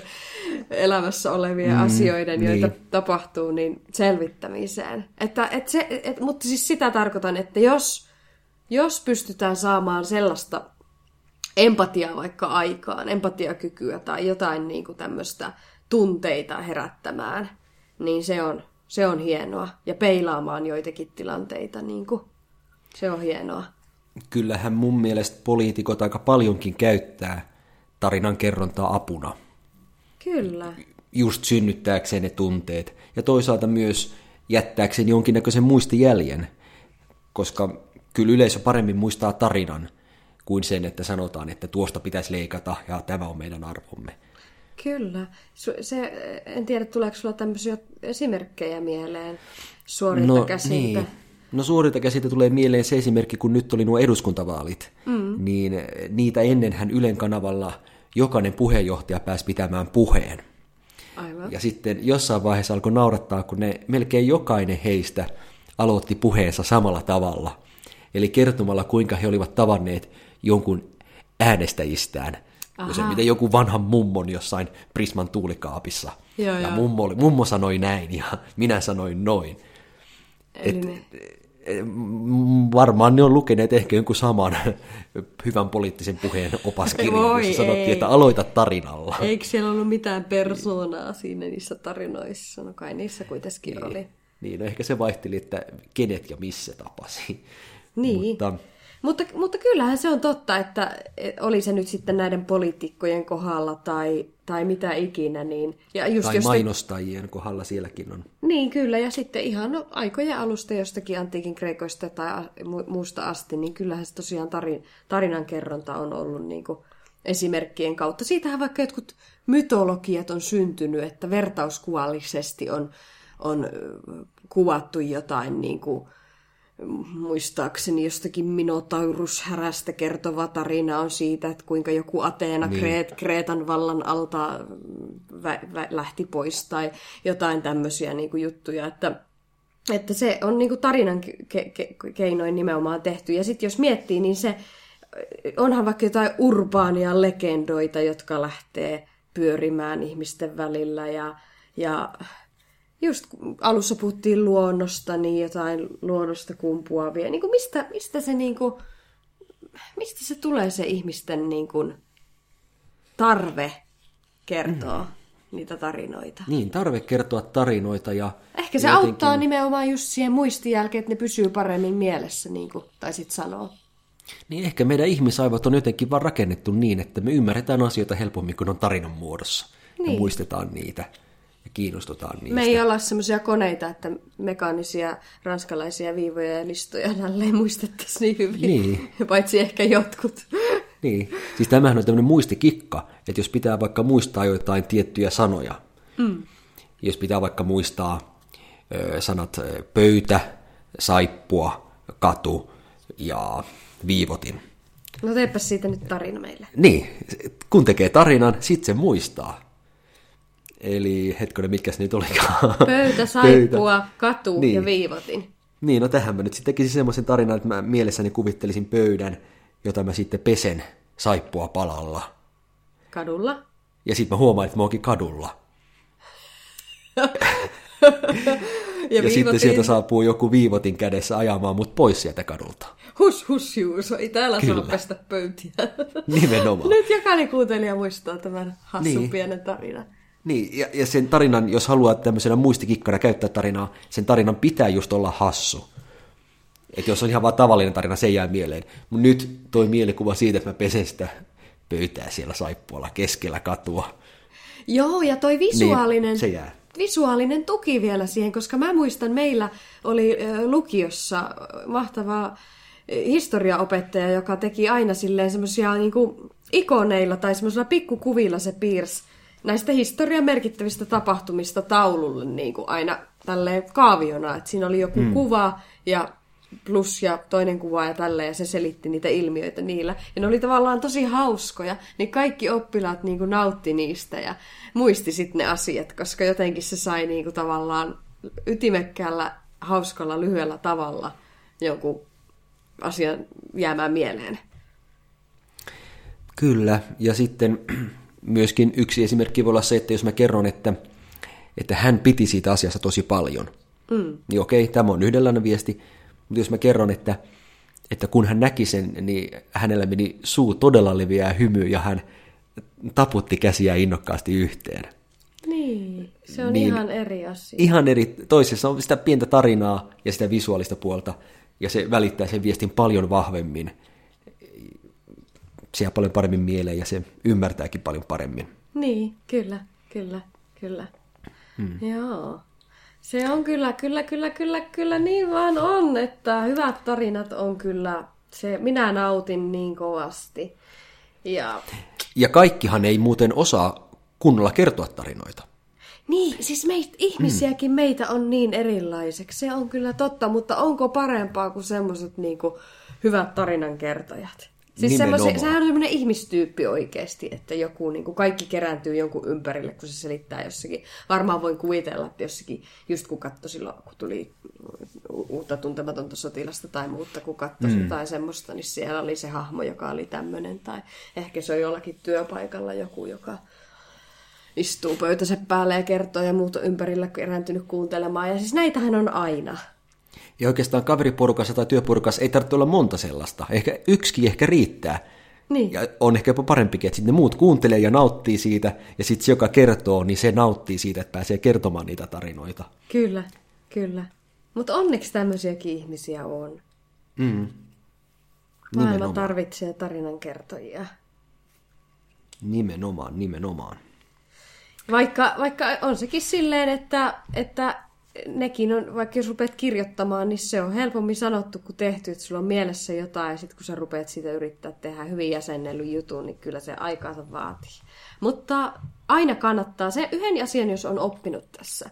elämässä olevien mm, asioiden, joita niin. tapahtuu, niin selvittämiseen. Että, et se, et, mutta siis sitä tarkoitan, että jos, jos pystytään saamaan sellaista empatiaa vaikka aikaan, empatiakykyä tai jotain niinku tämmöistä tunteita herättämään, niin se on, se on hienoa. Ja peilaamaan joitakin tilanteita, niin kuin, se on hienoa. Kyllähän mun mielestä poliitikot aika paljonkin käyttää tarinan kerrontaa apuna. Kyllä. Just synnyttääkseen ne tunteet. Ja toisaalta myös jättääkseen jonkinnäköisen muistijäljen. Koska kyllä yleisö paremmin muistaa tarinan kuin sen, että sanotaan, että tuosta pitäisi leikata ja tämä on meidän arvomme. Kyllä. Se, en tiedä, tuleeko sulla tämmöisiä esimerkkejä mieleen suorilta no, käsiltä? Niin. No suorilta käsiltä tulee mieleen se esimerkki, kun nyt oli nuo eduskuntavaalit, mm. niin niitä ennenhän Ylen kanavalla jokainen puheenjohtaja pääsi pitämään puheen. Aivan. Ja sitten jossain vaiheessa alkoi naurattaa, kun ne melkein jokainen heistä aloitti puheensa samalla tavalla. Eli kertomalla, kuinka he olivat tavanneet jonkun äänestäjistään – se, miten joku vanhan mummon jossain Prisman tuulikaapissa. Joo, ja Mummo, oli, mummo sanoi näin ja minä sanoin noin. Et, ne... varmaan ne on lukeneet ehkä jonkun saman hyvän poliittisen puheen opaskirjan, jossa sanottiin, ei. että aloita tarinalla. Eikö siellä ollut mitään persoonaa siinä niissä tarinoissa? No kai niissä kuitenkin niin, oli. Niin, no ehkä se vaihteli, että kenet ja missä tapasi. Niin. Mutta, mutta, mutta kyllähän se on totta, että oli se nyt sitten näiden poliitikkojen kohdalla tai, tai mitä ikinä. Niin, ja just tai mainostajien te... kohdalla sielläkin on. Niin kyllä, ja sitten ihan no, aikojen alusta jostakin antiikin kreikoista tai muusta asti, niin kyllähän se tosiaan tarin, tarinankerronta on ollut niin kuin esimerkkien kautta. Siitähän vaikka jotkut mytologiat on syntynyt, että vertauskuvallisesti on, on kuvattu jotain niin kuin, muistaakseni jostakin Minotaurus-härästä kertova tarina on siitä, että kuinka joku Ateena niin. Kreet, Kreetan vallan alta vä, vä, lähti pois tai jotain tämmöisiä niin kuin juttuja, että, että se on niin kuin tarinan ke, ke, keinoin nimenomaan tehty. Ja sitten jos miettii, niin se onhan vaikka jotain urbaania legendoita, jotka lähtee pyörimään ihmisten välillä ja, ja just alussa puhuttiin luonnosta, niin jotain luonnosta kumpuavia. Niin kuin mistä, mistä se niin kuin, mistä se tulee se ihmisten niin kuin tarve kertoa mm. niitä tarinoita? Niin, tarve kertoa tarinoita ja... Ehkä se jotenkin... auttaa nimenomaan just siihen muistijälkeen, että ne pysyy paremmin mielessä, niin kuin taisit sanoa. Niin ehkä meidän ihmisaivot on jotenkin vaan rakennettu niin, että me ymmärretään asioita helpommin, kun on tarinan muodossa. Niin. Ja muistetaan niitä kiinnostutaan niistä. Me ei olla semmoisia koneita, että mekaanisia ranskalaisia viivoja ja listoja tälleen muistettaisiin niin hyvin, niin. paitsi ehkä jotkut. Niin, siis tämähän on tämmöinen muistikikka, että jos pitää vaikka muistaa jotain tiettyjä sanoja, mm. jos pitää vaikka muistaa ö, sanat pöytä, saippua, katu ja viivotin. No teepä siitä nyt tarina meille. Niin, kun tekee tarinan, sitten se muistaa. Eli hetkinen, mitkä se nyt olikaan? Pöytä, saippua, Pöytä. katu niin. ja viivotin. Niin, no tähän mä nyt sitten tekisin semmoisen tarinan, että mä mielessäni kuvittelisin pöydän, jota mä sitten pesen saippua palalla. Kadulla? Ja sitten mä huomaan, että mä oonkin kadulla. ja, ja sitten sieltä saapuu joku viivotin kädessä ajamaan mut pois sieltä kadulta. Hus, hus, Juuso, ei täällä Kyllä. saa pestä pöytiä. Nimenomaan. Nyt jokainen kuuntelija muistaa tämän hassun niin. pienen tarinan. Niin, ja, ja sen tarinan, jos haluaa tämmöisenä muistikikkana käyttää tarinaa, sen tarinan pitää just olla hassu. Että jos on ihan vaan tavallinen tarina, se jää mieleen. Mutta nyt toi mielikuva siitä, että mä pesen sitä pöytää siellä saippualla keskellä katua. Joo, ja toi visuaalinen, niin, se jää. visuaalinen tuki vielä siihen, koska mä muistan, meillä oli lukiossa mahtavaa historiaopettaja, joka teki aina silleen semmoisia niinku ikoneilla tai semmoisilla pikkukuvilla se piirsi näistä historian merkittävistä tapahtumista taululle niin kuin aina tälleen kaaviona, että siinä oli joku mm. kuva ja plus ja toinen kuva ja tälleen, ja se selitti niitä ilmiöitä niillä. Ja ne oli tavallaan tosi hauskoja, niin kaikki oppilaat niin kuin nautti niistä ja muisti sitten ne asiat, koska jotenkin se sai niin kuin tavallaan ytimekkäällä, hauskalla, lyhyellä tavalla jonkun asian jäämään mieleen. Kyllä, ja sitten myöskin yksi esimerkki voi olla se, että jos mä kerron, että, että hän piti siitä asiasta tosi paljon, mm. niin okei, tämä on yhdenlainen viesti, mutta jos mä kerron, että, että kun hän näki sen, niin hänellä meni suu todella leviää hymy ja hän taputti käsiä innokkaasti yhteen. Niin, se on niin, ihan eri asia. Ihan eri, toisessa on sitä pientä tarinaa ja sitä visuaalista puolta, ja se välittää sen viestin paljon vahvemmin siellä paljon paremmin mieleen ja se ymmärtääkin paljon paremmin. Niin, kyllä, kyllä, kyllä. Hmm. Joo. Se on kyllä, kyllä, kyllä, kyllä, kyllä niin vaan on, että hyvät tarinat on kyllä, se, minä nautin niin kovasti. Ja, ja kaikkihan ei muuten osaa kunnolla kertoa tarinoita. Niin, siis meitä, ihmisiäkin hmm. meitä on niin erilaiseksi, se on kyllä totta, mutta onko parempaa kuin semmoiset niin hyvät tarinankertojat? Siis sehän on semmoinen ihmistyyppi oikeasti, että joku, niin kuin kaikki kerääntyy jonkun ympärille, kun se selittää jossakin. Varmaan voin kuvitella, että jossakin, just kun katsoi silloin, kun tuli uutta tuntematonta sotilasta tai muuta, kun katsoi mm. tai semmoista, niin siellä oli se hahmo, joka oli tämmöinen. Tai ehkä se on jollakin työpaikalla joku, joka istuu pöytänsä päälle ja kertoo ja muut on ympärillä kerääntynyt kuuntelemaan. Ja siis näitähän on aina. Ja oikeastaan kaveriporukassa tai työporukassa ei tarvitse olla monta sellaista. Ehkä yksikin ehkä riittää. Niin. Ja on ehkä jopa parempikin, että sitten ne muut kuuntelee ja nauttii siitä, ja sitten se, joka kertoo, niin se nauttii siitä, että pääsee kertomaan niitä tarinoita. Kyllä, kyllä. Mutta onneksi tämmöisiäkin ihmisiä on. Mm. Maailma tarvitsee tarinan kertojia. Nimenomaan, nimenomaan. Vaikka, vaikka on sekin silleen, että, että nekin on, vaikka jos rupeat kirjoittamaan, niin se on helpommin sanottu kuin tehty, että sulla on mielessä jotain ja sitten kun sä rupeat sitä yrittää tehdä hyvin jäsennellyn jutun, niin kyllä se aikaansa vaatii. Mutta aina kannattaa, se yhden asian jos on oppinut tässä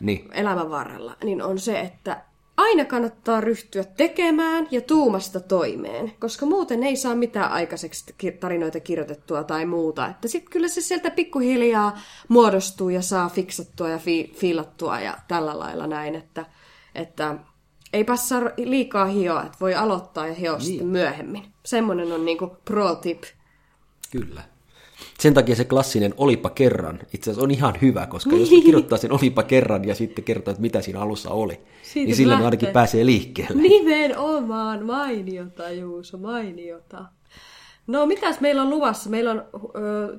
niin. elämän varrella, niin on se, että aina kannattaa ryhtyä tekemään ja tuumasta toimeen, koska muuten ei saa mitään aikaiseksi tarinoita kirjoitettua tai muuta. Että sitten kyllä se sieltä pikkuhiljaa muodostuu ja saa fiksattua ja fi- fiilattua ja tällä lailla näin, että, että ei passaa liikaa hioa, että voi aloittaa ja hioa niin. sitten myöhemmin. Semmoinen on niinku pro tip. Kyllä. Sen takia se klassinen olipa kerran itse asiassa on ihan hyvä, koska niin. jos kirjoittaa sen olipa kerran ja sitten kertoo, että mitä siinä alussa oli, Siitä niin silloin ainakin pääsee liikkeelle. Nimenomaan, mainiota Juuso, mainiota. No mitäs meillä on luvassa? Meillä on ö,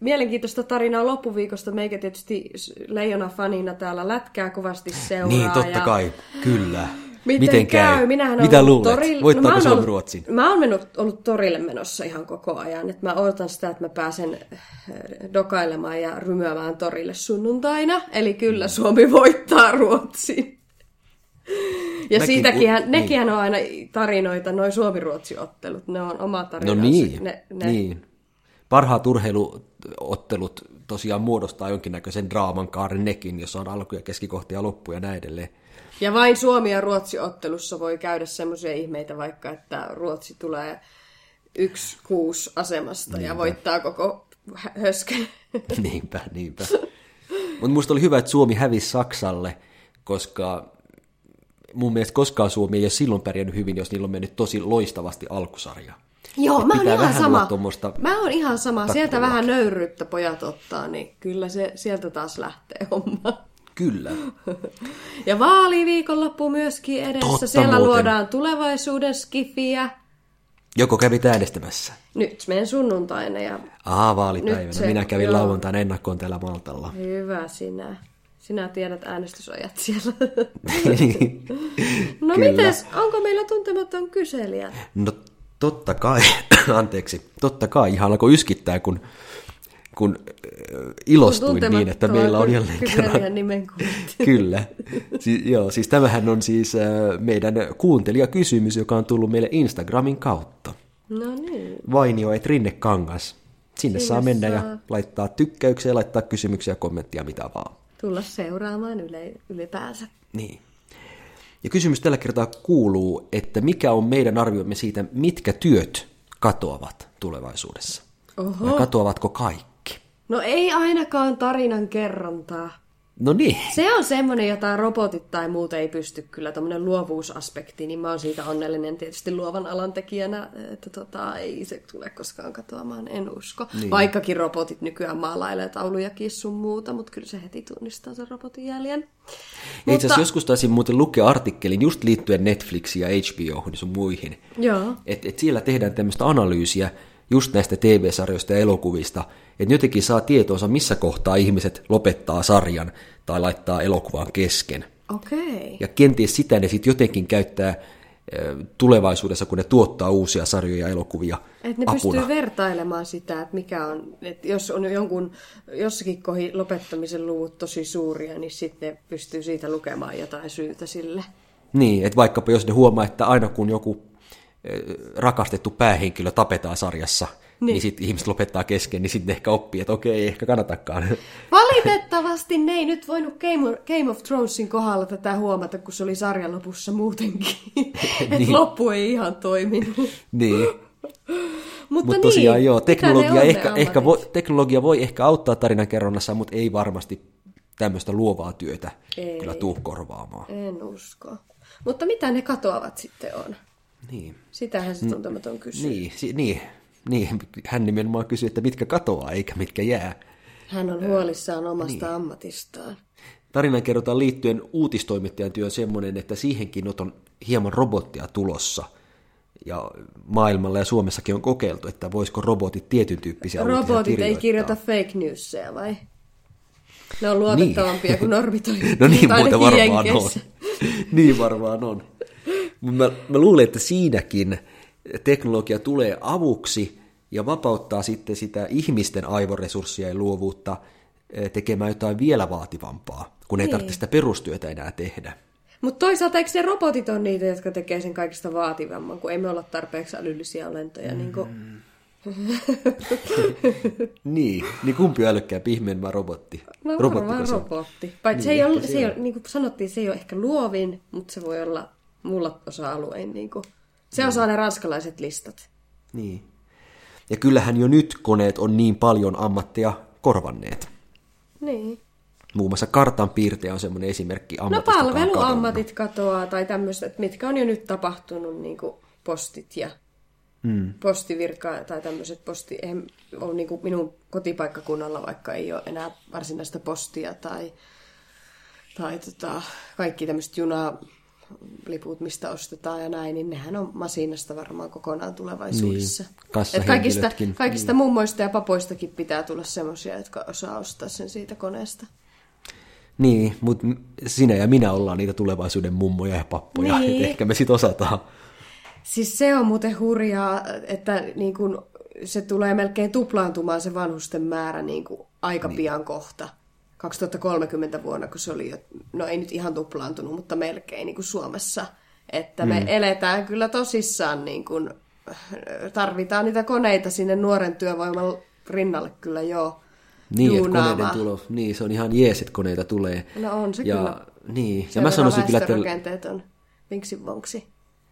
mielenkiintoista tarinaa loppuviikosta. Meikä tietysti Leijona fanina täällä lätkää kovasti seuraa. Niin, totta kai, kyllä. Miten, Miten käy? käy? Minähän Mitä luulet? Torille... Voittaako no, Suomi Ruotsin? Mä oon mennyt, ollut torille menossa ihan koko ajan. Et mä odotan sitä, että mä pääsen eh, dokailemaan ja rymyämään torille sunnuntaina. Eli kyllä mm. Suomi voittaa Ruotsin. Ja Mäkin, siitäkin, u- nekin niin. on aina tarinoita, noin Suomi-Ruotsi-ottelut. Ne on oma tarina. No niin, ne, ne... niin. Parhaat urheiluottelut tosiaan muodostaa jonkinnäköisen draaman kaaren nekin, jossa on alku- ja keskikohta ja loppu ja näin edelleen. Ja vain Suomi ja Ruotsi ottelussa voi käydä semmoisia ihmeitä, vaikka että Ruotsi tulee yksi kuusi asemasta niinpä. ja voittaa koko hösken. Niinpä, niinpä. Mutta musta oli hyvä, että Suomi hävisi Saksalle, koska mun mielestä koskaan Suomi ei ole silloin pärjännyt hyvin, jos niillä on mennyt tosi loistavasti alkusarja. Joo, mä oon ihan sama. Mä oon ihan sama. Sieltä vähän nöyryyttä pojat ottaa, niin kyllä se sieltä taas lähtee homma. Kyllä. Ja vaaliviikonloppu myöskin edessä. Totta Siellä muuten. luodaan tulevaisuuden skifiä. Joko kävit äänestämässä? Nyt menen sunnuntaina. Ja Aa, vaalipäivänä. Se, Minä kävin joo. lauantaina ennakkoon täällä Maltalla. Hyvä sinä. Sinä tiedät äänestysajat siellä. no Kyllä. mites, onko meillä tuntematon kyselijä? No totta kai, anteeksi, totta kai ihan alkoi yskittää, kun kun äh, ilostuin niin, että meillä on jälleen kerran. nimen Kyllä. Si- joo, siis tämähän on siis äh, meidän kuuntelijakysymys, joka on tullut meille Instagramin kautta. No niin. Vainio et Rinnekangas. Sinne, Sinne saa mennä saa... ja laittaa tykkäyksiä, laittaa kysymyksiä, kommenttia, mitä vaan. Tulla seuraamaan yle, ylipäänsä. Niin. Ja kysymys tällä kertaa kuuluu, että mikä on meidän arviomme siitä, mitkä työt katoavat tulevaisuudessa? Oho. Ja katoavatko kaikki? No ei ainakaan tarinan kerrontaa. No niin. Se on semmoinen, jota robotit tai muut ei pysty kyllä, tämmöinen luovuusaspekti, niin mä oon siitä onnellinen tietysti luovan alan tekijänä, että tota, ei se tule koskaan katoamaan, en usko. Niin. Vaikkakin robotit nykyään maalailee taulujakin sun muuta, mutta kyllä se heti tunnistaa sen robotin jäljen. Ja mutta... Itse asiassa joskus taisin muuten lukea artikkelin just liittyen Netflixiin ja HBOhun ja sun muihin. Joo. Että et siellä tehdään tämmöistä analyysiä just näistä TV-sarjoista ja elokuvista, että jotenkin saa tietoonsa, missä kohtaa ihmiset lopettaa sarjan tai laittaa elokuvan kesken. Okay. Ja kenties sitä ne sitten jotenkin käyttää tulevaisuudessa, kun ne tuottaa uusia sarjoja ja elokuvia Et ne apuna. pystyy vertailemaan sitä, että mikä on, että jos on jonkun, jossakin kohi lopettamisen luvut tosi suuria, niin sitten ne pystyy siitä lukemaan jotain syytä sille. Niin, että vaikkapa jos ne huomaa, että aina kun joku rakastettu päähenkilö tapetaan sarjassa, niin, niin sitten ihmiset lopettaa kesken, niin sitten ehkä oppii, että okei, ei ehkä kannatakaan. Valitettavasti ne ei nyt voinut Game, Game of Thronesin kohdalla tätä huomata, kun se oli sarjan lopussa muutenkin. että niin. loppu ei ihan toiminut. niin. Mutta Mut tosiaan niin, joo, teknologia, ehkä, ehkä voi, teknologia voi ehkä auttaa tarinankerronnassa, mutta ei varmasti tämmöistä luovaa työtä ei, kyllä tuu korvaamaan. En usko. Mutta mitä ne katoavat sitten on? Niin. Sitähän se tuntematon kysyy. Niin, si- niin, niin, hän nimenomaan kysyy, että mitkä katoaa eikä mitkä jää. Hän on huolissaan omasta niin. ammatistaan. Tarinan kerrotaan liittyen uutistoimittajan työn semmoinen, että siihenkin on hieman robottia tulossa. Ja maailmalla ja Suomessakin on kokeiltu, että voisiko robotit tietyn tyyppisiä Robotit ei kirjoita fake newsia vai? Ne on luotettavampia niin. kuin normitoimittajat. no niin, muuta varmaan on. niin varmaan on. Mä, mä luulen, että siinäkin teknologia tulee avuksi ja vapauttaa sitten sitä ihmisten aivoresurssia ja luovuutta eh, tekemään jotain vielä vaativampaa, kun ei niin. tarvitse sitä perustyötä enää tehdä. Mutta toisaalta eikö ne robotit on niitä, jotka tekee sen kaikista vaativamman, kun ei me olla tarpeeksi älyllisiä olentoja. Mm. Niin, kuin... niin, niin kumpi on älykkäämpi ihmeen vai robotti? No varmaan robotti. Paitsi niin, se ei ole, se ei ole, niin kuin sanottiin, se ei ole ehkä luovin, mutta se voi olla mulla osa-alueen. Niin kuin. Se niin. osaa ne ranskalaiset listat. Niin. Ja kyllähän jo nyt koneet on niin paljon ammattia korvanneet. Niin. Muun muassa kartan piirtejä on semmoinen esimerkki No palveluammatit katoaa tai tämmöiset, mitkä on jo nyt tapahtunut, niin kuin postit ja mm. postivirka tai tämmöiset posti, on niin kuin minun kotipaikkakunnalla, vaikka ei ole enää varsinaista postia tai, tai tota, kaikki tämmöiset juna liput, mistä ostetaan ja näin, niin nehän on masinasta varmaan kokonaan tulevaisuudessa. Niin, Et kaikista, kaikista niin. mummoista ja papoistakin pitää tulla semmoisia, jotka osaa ostaa sen siitä koneesta. Niin, mutta sinä ja minä ollaan niitä tulevaisuuden mummoja ja pappoja, niin. että ehkä me sit osataan. Siis se on muuten hurjaa, että niin kun se tulee melkein tuplaantumaan se vanhusten määrä niin kuin aika niin. pian kohta. 2030 vuonna, kun se oli jo, no ei nyt ihan tuplaantunut, mutta melkein niin kuin Suomessa. Että me mm. eletään kyllä tosissaan, niin kuin, tarvitaan niitä koneita sinne nuoren työvoiman rinnalle kyllä joo. Niin, että koneiden tulo, niin se on ihan jees, että koneita tulee. No on se ja, kyllä. Niin, ja mä sanoisin kyllä, että... rakenteet on vinksi vonksi.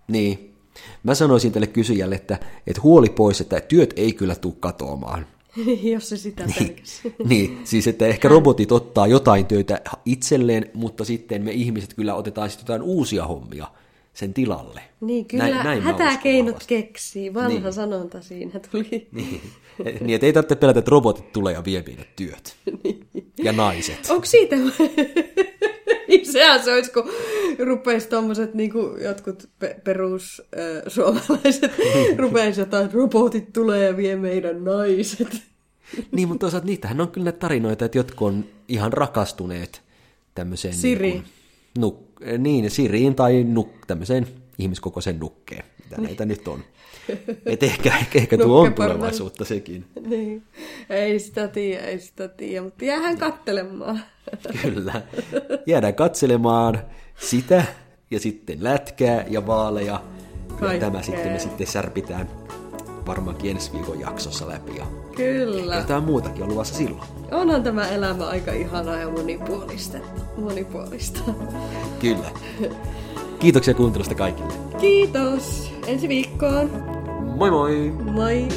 Niin, mä sanoisin tälle kysyjälle, että, että huoli pois, että työt ei kyllä tule katoamaan. Jos se sitä niin, niin, siis että ehkä robotit ottaa jotain töitä itselleen, mutta sitten me ihmiset kyllä otetaan sitten jotain uusia hommia sen tilalle. Niin, kyllä näin, näin hätäkeinot keksii. Vanha niin. sanonta siinä tuli. Niin. niin, että ei tarvitse pelätä, että robotit tulee ja vie työt. niin. Ja naiset. Onko siitä... Sehän se olisi, kun rupeisi tuommoiset niin jotkut pe- perus äh, suomalaiset rupeisi jotain, robotit tulee ja vie meidän naiset. niin, mutta toisaalta niitähän on kyllä tarinoita, että jotkut on ihan rakastuneet tämmöiseen... Siri. Niin, kuin, nuk, niin Siriin tai nuk, tämmöiseen ihmiskokoisen nukkeen. mitä näitä nyt on. Et ehkä, ehkä, ehkä tuo on tulevaisuutta sekin. Niin. Ei sitä tiedä, ei sitä tiedä, mutta jäähän kattelemaan. Kyllä. Jäädään katselemaan sitä ja sitten lätkää ja vaaleja. Ja tämä sitten me sitten särpitään varmaankin ensi viikon jaksossa läpi. Ja Kyllä. jotain muutakin on luvassa silloin. Onhan tämä elämä aika ihanaa ja monipuolista. monipuolista. Kyllä. Kiitoksia kuuntelusta kaikille. Kiitos. Ensi viikkoon. Moi moi! Moi!